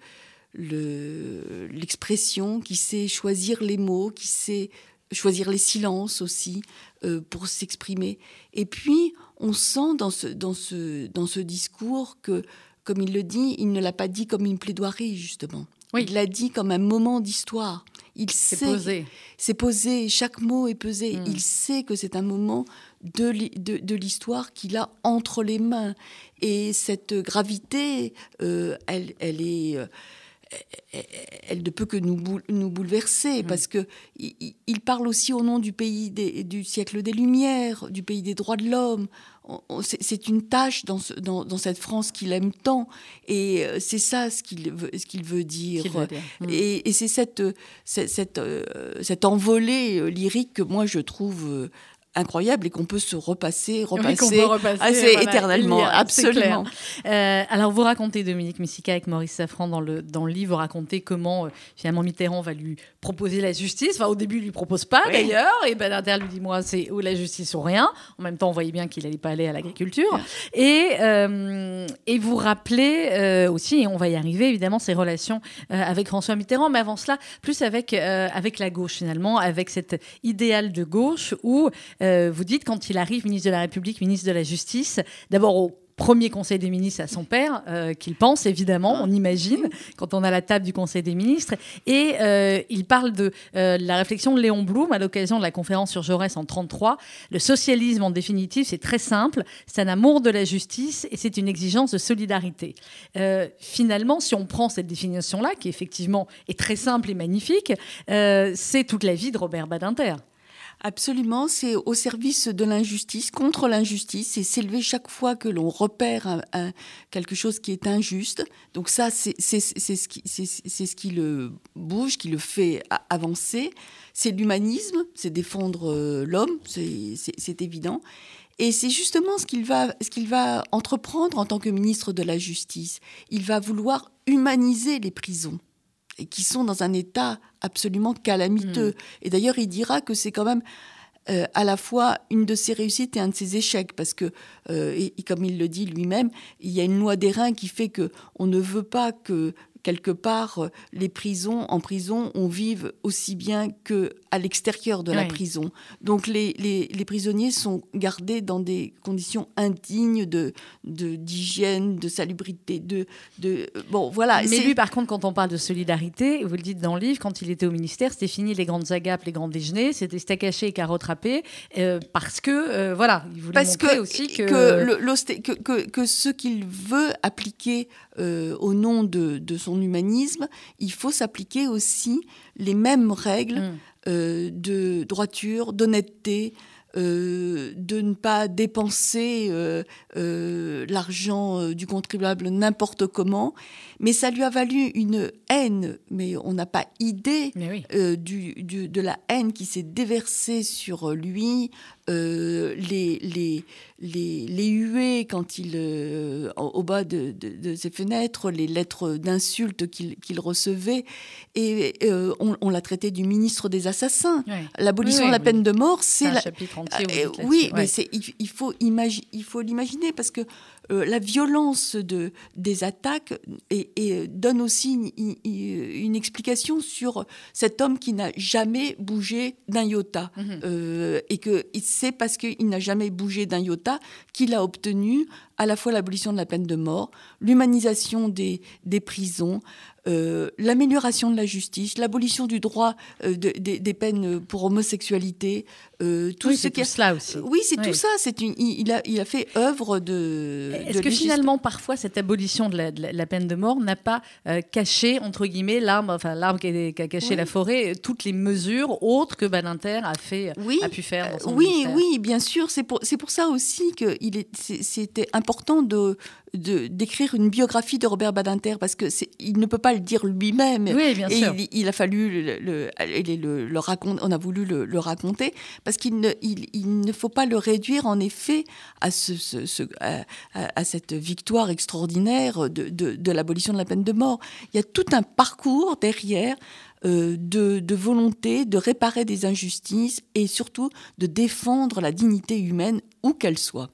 l'expression, qui sait choisir les mots, qui sait choisir les silences aussi pour s'exprimer. Et puis, on sent dans ce, dans, ce, dans ce discours que, comme il le dit, il ne l'a pas dit comme une plaidoirie, justement. Oui. Il l'a dit comme un moment d'histoire. Il sait. posé. C'est posé. Chaque mot est pesé. Hmm. Il sait que c'est un moment de, de, l'histoire qu'il a entre les mains. Et cette gravité, euh, elle, elle est. Euh, elle ne peut que nous, nous bouleverser hmm. parce que il, parle aussi au nom du pays du siècle des Lumières, du pays des droits de l'homme c'est une tâche dans, dans, cette France qu'il aime tant. Et euh, c'est ça ce qu'il veut, ce qu'il veut dire. Mm. Et, c'est cette, cette, cette, euh, cette, envolée euh, lyrique que moi je trouve incroyable et qu'on peut se repasser, repasser, assez éternellement, absolument. Euh, alors vous racontez Dominique Messica avec Maurice Safran dans le dans le livre, vous racontez comment euh, finalement Mitterrand va lui proposer la justice. Enfin au début il lui propose pas d'ailleurs et Badinter lui dit moi c'est ou la justice ou rien. En même temps on voyait bien qu'il allait pas aller à l'agriculture et euh, et vous rappelez aussi et on va y arriver évidemment ses relations avec François Mitterrand, mais avant cela plus avec avec la gauche finalement avec cet idéal de gauche où euh, vous dites quand il arrive ministre de la République, ministre de la Justice, d'abord au premier conseil des ministres à son père, euh, qu'il pense évidemment, on imagine, quand on a la table du conseil des ministres. Et euh, il parle de la réflexion de Léon Blum à l'occasion de la conférence sur Jaurès en 33. Le socialisme, en définitive, c'est très simple, c'est un amour de la justice et c'est une exigence de solidarité. finalement, si on prend cette définition-là, qui effectivement est très simple et magnifique, c'est toute la vie de Robert Badinter. Absolument, c'est au service de l'injustice, contre l'injustice, et s'élever chaque fois que l'on repère quelque chose qui est injuste. Donc ça, c'est ce, qui, ce qui le bouge, qui le fait avancer. C'est l'humanisme, c'est défendre euh, l'homme, c'est évident. Et c'est justement ce qu'il va, ce qu'il va entreprendre en tant que ministre de la Justice. Il va vouloir humaniser les prisons et qui sont dans un état absolument calamiteux. Hmm. Et d'ailleurs, il dira que c'est quand même euh, à la fois une de ses réussites et un de ses échecs, parce que, euh, et, comme il le dit lui-même, il y a une loi d'airain qui fait que on ne veut pas que quelque part, euh, les prisons, en prison, on vive aussi bien que à l'extérieur de la prison. Donc les, les, prisonniers sont gardés dans des conditions indignes de d'hygiène, de, salubrité, de, de bon voilà. Mais lui, par contre, quand on parle de solidarité, vous le dites dans le livre, quand il était au ministère, c'était fini les grandes agapes, les grands déjeuners, c'était steak haché et carottes râpées, euh, parce que euh, voilà, il voulait montrer aussi que que, que, que, ce qu'il veut appliquer au nom de, de son humanisme, il faut s'appliquer aussi les mêmes règles mm. euh, de droiture, d'honnêteté, euh, de ne pas dépenser l'argent du contribuable n'importe comment, mais ça lui a valu une haine, mais on n'a pas idée du, de la haine qui s'est déversée sur lui, les, les, les, les, huées quand il, au bas de, ses fenêtres, les lettres d'insultes qu'il recevait, et on, l'a traité du ministre des assassins. L'abolition de la peine de mort, c'est un chapitre entier. Euh, oui, mais c'est il, faut il faut l'imaginer parce que euh, la violence de, des attaques et, donne aussi une, explication sur cet homme qui n'a jamais bougé d'un iota. Mhm. Euh, et que c'est parce qu'il n'a jamais bougé d'un iota qu'il a obtenu à la fois l'abolition de la peine de mort, l'humanisation des, des prisons, euh, l'amélioration de la justice, l'abolition du droit euh, des peines pour homosexualité, euh, tout ce qui cela aussi. Oui, c'est tout ça. C'est une, il, a, il a fait œuvre de. Est-ce que finalement, parfois, cette abolition de la, peine de mort n'a pas caché entre guillemets l'arbre, enfin l'arbre qui, a caché la forêt, toutes les mesures autres que Badinter a fait, a pu faire. oui, oui, bien sûr. C'est pour, ça aussi que c'était important de d'écrire une biographie de Robert Badinter parce que il ne peut pas le dire lui-même. Oui, bien sûr. Il, a fallu le, le, le, raconter, on a voulu le, raconter parce qu'il ne, il, ne faut pas le réduire en effet à, ce, ce, à, cette victoire extraordinaire de, de, de l'abolition de la peine de mort. Il y a tout un parcours derrière. Euh, de, de, volonté de réparer des injustices et surtout de défendre la dignité humaine où qu'elle soit.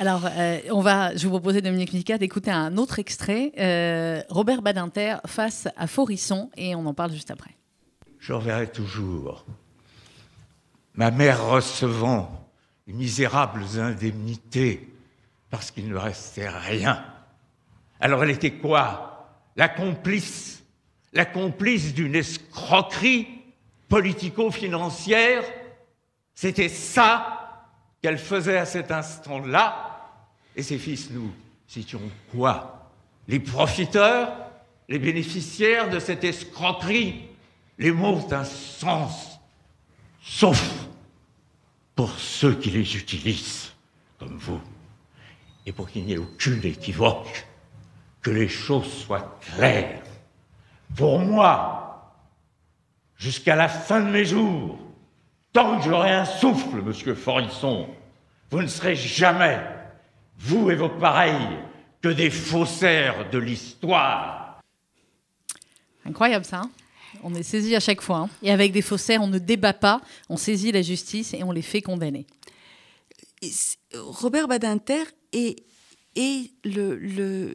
Alors, euh, on va, je vous proposer, Dominique Nica, d'écouter un autre extrait, euh, Robert Badinter face à Forisson, et on en parle juste après. Je reverrai toujours. Ma mère recevant une misérables indemnités parce qu'il ne restait rien. Alors elle était quoi? La complice, la complice d'une escroquerie politico-financière? C'était ça qu'elle faisait à cet instant-là? Et ses fils, nous citions quoi? Les profiteurs? Les bénéficiaires de cette escroquerie? Les mots d'un sens, sauf pour ceux qui les utilisent, comme vous. Et pour qu'il n'y ait aucune équivoque, que les choses soient claires. Pour moi, jusqu'à la fin de mes jours, tant que j'aurai un souffle, monsieur Forisson, vous ne serez jamais vous et vos pareils, que des faussaires de l'histoire. Incroyable ça. Hein on est saisi à chaque fois. Hein. et avec des faussaires, on ne débat pas, on saisit la justice et on les fait condamner. Robert Badinter est, est le, le,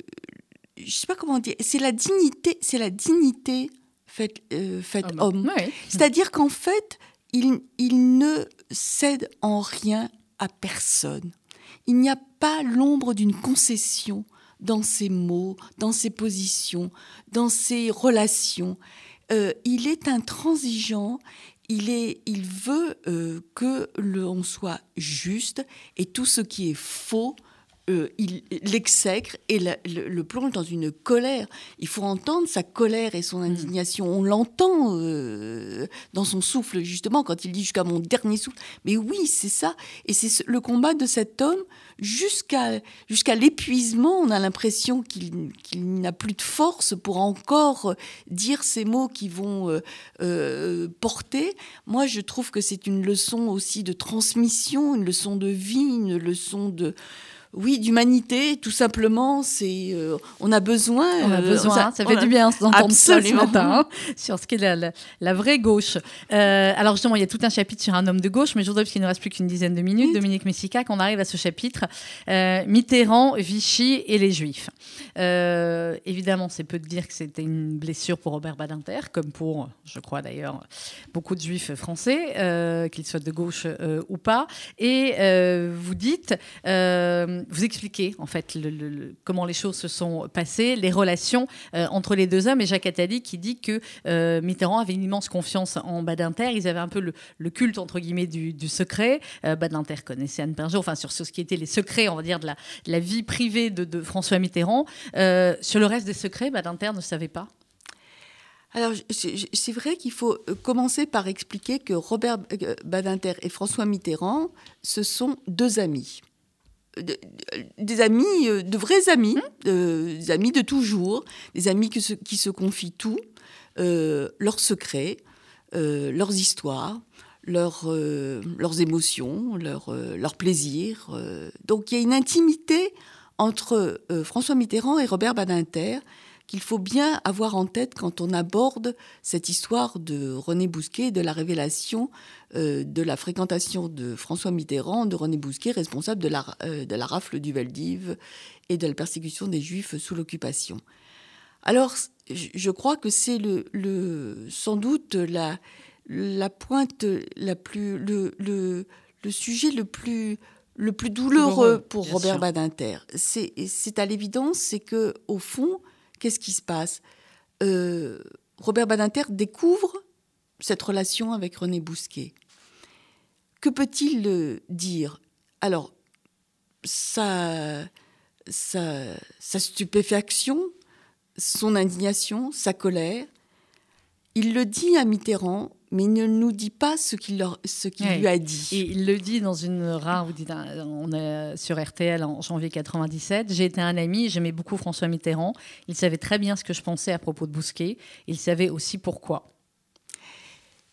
je sais pas comment dire, c'est la dignité, c'est la dignité faite, euh, homme. C'est-à-dire qu'en fait, il, il ne cède en rien à personne il n'y a pas l'ombre d'une concession dans ses mots, dans ses positions, dans ses relations. Euh, il est intransigeant, il, veut euh, que l'on soit juste et tout ce qui est faux, euh, il l'exècre et le, plonge dans une colère. Il faut entendre sa colère et son mm. indignation. On l'entend dans son souffle, justement, quand il dit jusqu'à mon dernier souffle. Mais oui, c'est ça. Et c'est le combat de cet homme jusqu'à jusqu'à l'épuisement. On a l'impression qu'il n'a plus de force pour encore dire ces mots qui vont euh, euh, porter. Moi, je trouve que c'est une leçon aussi de transmission, une leçon de vie, une leçon de oui, d'humanité, tout simplement. C'est, euh, on a besoin. On a euh, besoin. ça, fait du bien d'entendre ça ce matin hein, sur ce qu'est la, la, vraie gauche. Euh, alors justement, il y a tout un chapitre sur un homme de gauche, mais je voudrais, parce qu'il ne reste plus qu'une dizaine de minutes, Dominique Messica, qu'on arrive à ce chapitre Mitterrand, Vichy et les Juifs. évidemment, c'est peu de dire que c'était une blessure pour Robert Badinter, comme pour, je crois d'ailleurs, beaucoup de Juifs français, qu'ils soient de gauche ou pas. Et vous dites vous expliquez en fait comment les choses se sont passées, les relations euh, entre les deux hommes. Et Jacques Attali qui dit que euh, Mitterrand avait une immense confiance en Badinter. Ils avaient un peu le, culte entre guillemets du, secret. Euh, Badinter connaissait Anne Pinjot, enfin sur ce qui était les secrets, on va dire de la, vie privée de, François Mitterrand. sur le reste des secrets, Badinter ne savait pas. alors, c'est vrai qu'il faut commencer par expliquer que Robert Badinter et François Mitterrand, ce sont deux amis des amis, euh, de vrais amis, mmh. des amis de toujours, des amis qui se, qui se confient tout, euh, leurs secrets, euh, leurs histoires, leurs, leurs émotions, leurs, leurs plaisirs. Donc il y a une intimité entre François Mitterrand et Robert Badinter qu'il faut bien avoir en tête quand on aborde cette histoire de René Bousquet, de la révélation euh, de la fréquentation de François Mitterrand, de René Bousquet, responsable de la, euh, de la rafle du Veldiv et de la persécution des Juifs sous l'occupation. Alors, je crois que c'est le, le, sans doute la, la pointe la plus, le, le, le sujet le plus, le plus douloureux pour Robert Badinter. C'est à l'évidence, c'est que au fond, qu'est-ce qui se passe? Euh, Robert Badinter découvre cette relation avec René Bousquet. Que peut-il euh, dire? Alors, sa, stupéfaction, son indignation, sa colère, il le dit à Mitterrand mais il ne nous dit pas ce qu'il lui a dit. Et il le dit dans une rare, dites, on est sur RTL en janvier 97. J'ai été un ami, j'aimais beaucoup François Mitterrand. Il savait très bien ce que je pensais à propos de Bousquet. Il savait aussi pourquoi.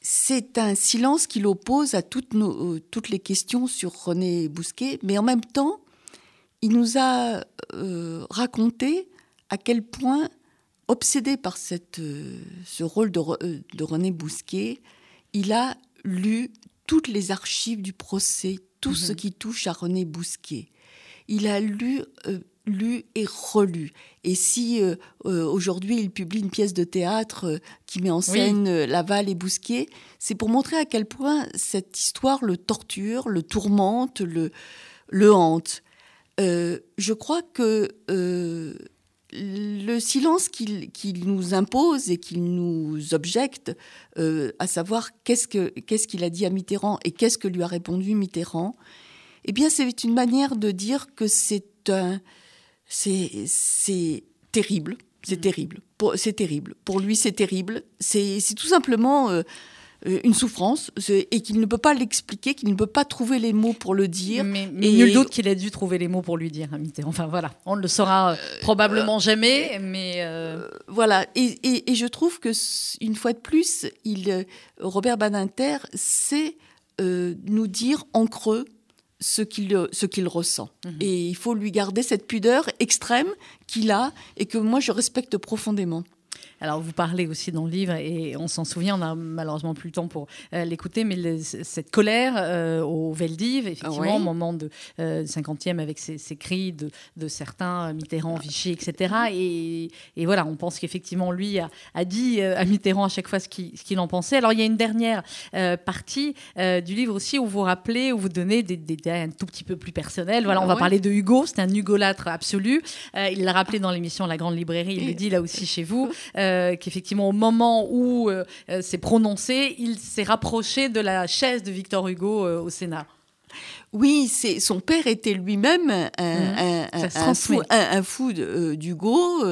C'est un silence qu'il oppose à toutes, nos, euh, toutes les questions sur René Bousquet, mais en même temps, il nous a euh, raconté à quel point obsédé par cette, euh, ce rôle de, euh, de, René Bousquet, il a lu toutes les archives du procès, tout ce mhm. qui touche à René Bousquet. Il a lu, euh, lu et relu. Et si aujourd'hui il publie une pièce de théâtre qui met en scène Laval et Bousquet, c'est pour montrer à quel point cette histoire le torture, le tourmente, le, le hante. je crois que le silence qu'il nous impose et qu'il nous objecte, euh, à savoir qu'est-ce qu'il a dit à Mitterrand et qu'est-ce que lui a répondu Mitterrand, eh bien, c'est une manière de dire que c'est c'est terrible, c'est mmh. terrible, c'est terrible. Pour lui, c'est terrible. C'est tout simplement euh, une souffrance et qu'il ne peut pas l'expliquer, qu'il ne peut pas trouver les mots pour le dire. Mais, mais nul doute qu'il a dû trouver les mots pour lui dire, Enfin voilà, on ne le saura euh, probablement euh, jamais, mais voilà. Et, et, je trouve que une fois de plus, il, Robert Badinter sait nous dire en creux ce qu'il ce qu'il ressent. Mhm. Et il faut lui garder cette pudeur extrême qu'il a et que moi je respecte profondément. Alors, vous parlez aussi dans le livre, et on s'en souvient, on n'a malheureusement plus le temps pour euh, l'écouter, mais cette colère euh, au Veldiv, effectivement, au moment de 50e, euh, avec ces, cris de, certains, Mitterrand, Vichy, etc. Et, voilà, on pense qu'effectivement, lui a, dit à Mitterrand à chaque fois ce qu'il en pensait. Alors, il y a une dernière partie du livre aussi où vous rappelez, où vous donnez des détails un tout petit peu plus personnels. Voilà, on va parler de Hugo, c'est un hugolâtre absolu. il l'a rappelé dans l'émission La Grande Librairie, il le dit là aussi chez vous. Euh, [laughs] qu'effectivement, au moment où euh, euh, c'est prononcé, il s'est rapproché de la chaise de Victor Hugo au Sénat. Oui, c'est son père était lui-même un, mmh. fou, d'Hugo,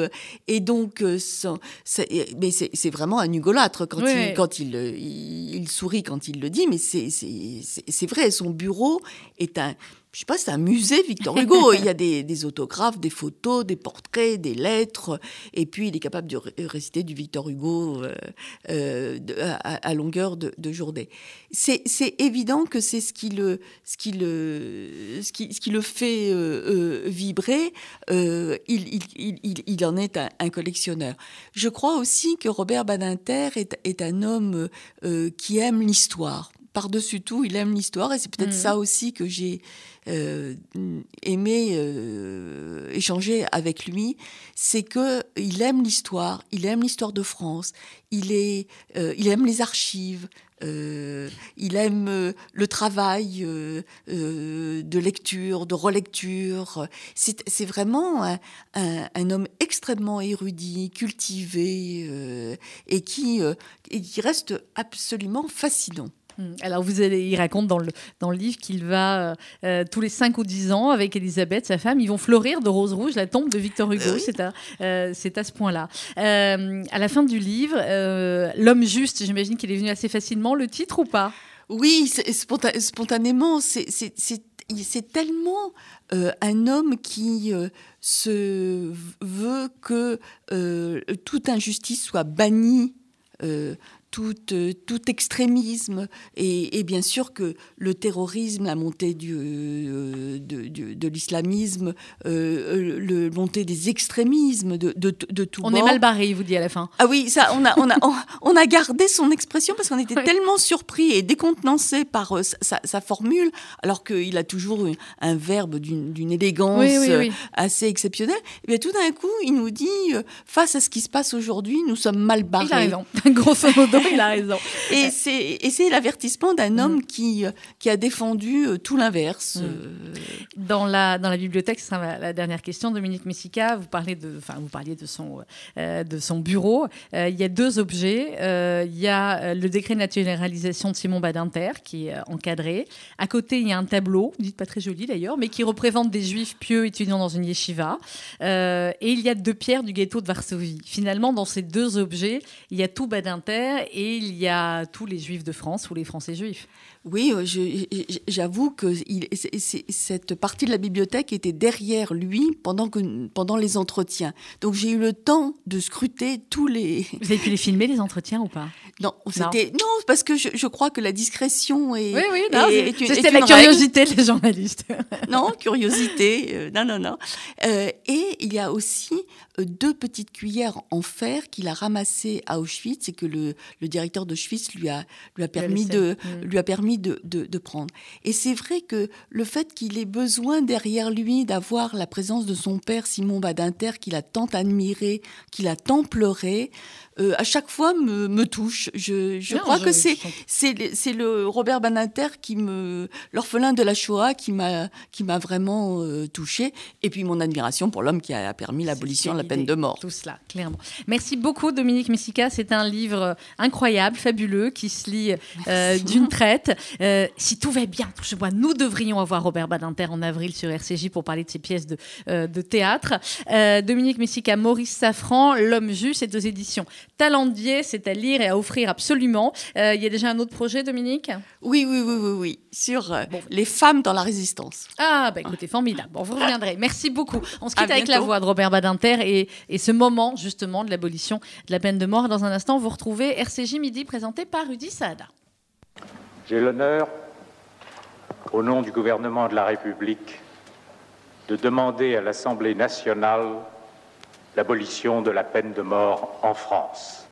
et donc mais c'est vraiment un hugolâtre quand il quand il, il, sourit quand il le dit, mais c'est vrai, son bureau est un je sais pas, c'est un musée Victor Hugo. [laughs] il y a des, autographes, des photos, des portraits, des lettres, et puis il est capable de réciter du Victor Hugo euh, euh, à, longueur de, journée. C'est évident que c'est ce qui le, ce qui le, ce qui, ce qui le fait euh, vibrer. Il, il, il, en est un, collectionneur. Je crois aussi que Robert Badinter est, est un homme qui aime l'histoire par-dessus tout, il aime l'histoire et c'est peut-être mmh. ça aussi que j'ai euh, aimé euh, échanger avec lui, c'est que il aime l'histoire, il aime l'histoire de France, il est, euh, il aime les archives. Il aime le travail de lecture, de relecture. C'est vraiment un, homme extrêmement érudit, cultivé et qui, et qui reste absolument fascinant. Hmm. Alors, vous allez, il raconte dans le, dans le livre qu'il va, euh, tous les 5 ou 10 ans, avec Elisabeth, sa femme, ils vont fleurir de rose rouge la tombe de Victor Hugo. C'est à, à, ce point-là. à la fin du livre, L'homme juste, j'imagine qu'il est venu assez facilement, le titre ou pas? Oui, spontanément, c'est tellement euh, un homme qui euh, se veut que euh, toute injustice soit bannie tout, euh, tout extrémisme et, bien sûr que le terrorisme, la montée du, euh, de, de, l'islamisme, euh, le montée des extrémismes de, de, de tout On est mal barré, il vous dit à la fin. Ah oui, ça, on a, on a, on, a gardé son expression parce qu'on était tellement surpris et décontenancé par sa, formule, alors qu'il a toujours un verbe d'une élégance assez exceptionnelle. Et bien tout d'un coup, il nous dit, face à ce qui se passe aujourd'hui, nous sommes mal barrés. Il a raison, [laughs] grosso modo il a raison. [laughs] Et c'est l'avertissement d'un mm. homme qui, qui a défendu euh, tout l'inverse. Mm. Euh. Dans, la, dans la bibliothèque, ce sera la dernière question, Dominique Messica, vous, parlez de, enfin, vous parliez de son, euh, de son bureau. il y a deux objets. il y a le décret de naturalisation de Simon Badinter qui est encadré. À côté, il y a un tableau, dites pas très joli d'ailleurs, mais qui représente des juifs pieux étudiant dans une yeshiva. et il y a deux pierres du ghetto de Varsovie. Finalement, dans ces deux objets, il y a tout Badinter et il y a tous les juifs de France ou les Français juifs. Oui, euh, j'avoue que cette partie de la bibliothèque était derrière lui pendant, que, pendant les entretiens. Donc j'ai eu le temps de scruter tous les... Vous avez pu les filmer, les entretiens ou pas? Non, c'était non parce que je, crois que la discrétion est. Oui, oui, c'était la curiosité des journalistes. [laughs] non, curiosité, euh, non, non, non. Euh, et il y a aussi deux petites cuillères en fer qu'il a ramassées à Auschwitz et que le, le directeur d'Auschwitz lui a, lui a permis de, mm. lui a permis de, de, prendre. Et c'est vrai que le fait qu'il ait besoin derrière lui d'avoir la présence de son père Simon Badinter, qu'il a tant admiré, qu'il a tant pleuré, euh, à chaque fois me, me touche. Je, je crois que c'est c'est le Robert Badinter qui me l'orphelin de la Shoah qui m'a qui m'a vraiment euh, touché et puis mon admiration pour l'homme qui a permis l'abolition de la peine de mort. Tout cela, clairement. Merci beaucoup Dominique Messica. C'est un livre incroyable, fabuleux, qui se lit euh, d'une traite. Euh, si tout va bien, je vois, nous devrions avoir Robert Badinter en avril sur RCJ pour parler de ses pièces de, de théâtre. Dominique Messica, Maurice Safran, L'homme juste, c'est deux éditions talendier, c'est à lire et à offrir absolument. Il y a déjà un autre projet, Dominique? Oui, oui, oui, oui, oui, sur les femmes dans la résistance. Ah, bah écoutez, formidable. Bon, vous reviendrez. Merci beaucoup. On se quitte avec la voix de Robert Badinter et, et ce moment, justement, de l'abolition de la peine de mort. Dans un instant, vous retrouvez RCJ Midi présenté par Rudy Saada. J'ai l'honneur, au nom du gouvernement de la République, de demander à l'Assemblée nationale l'abolition de la peine de mort en France.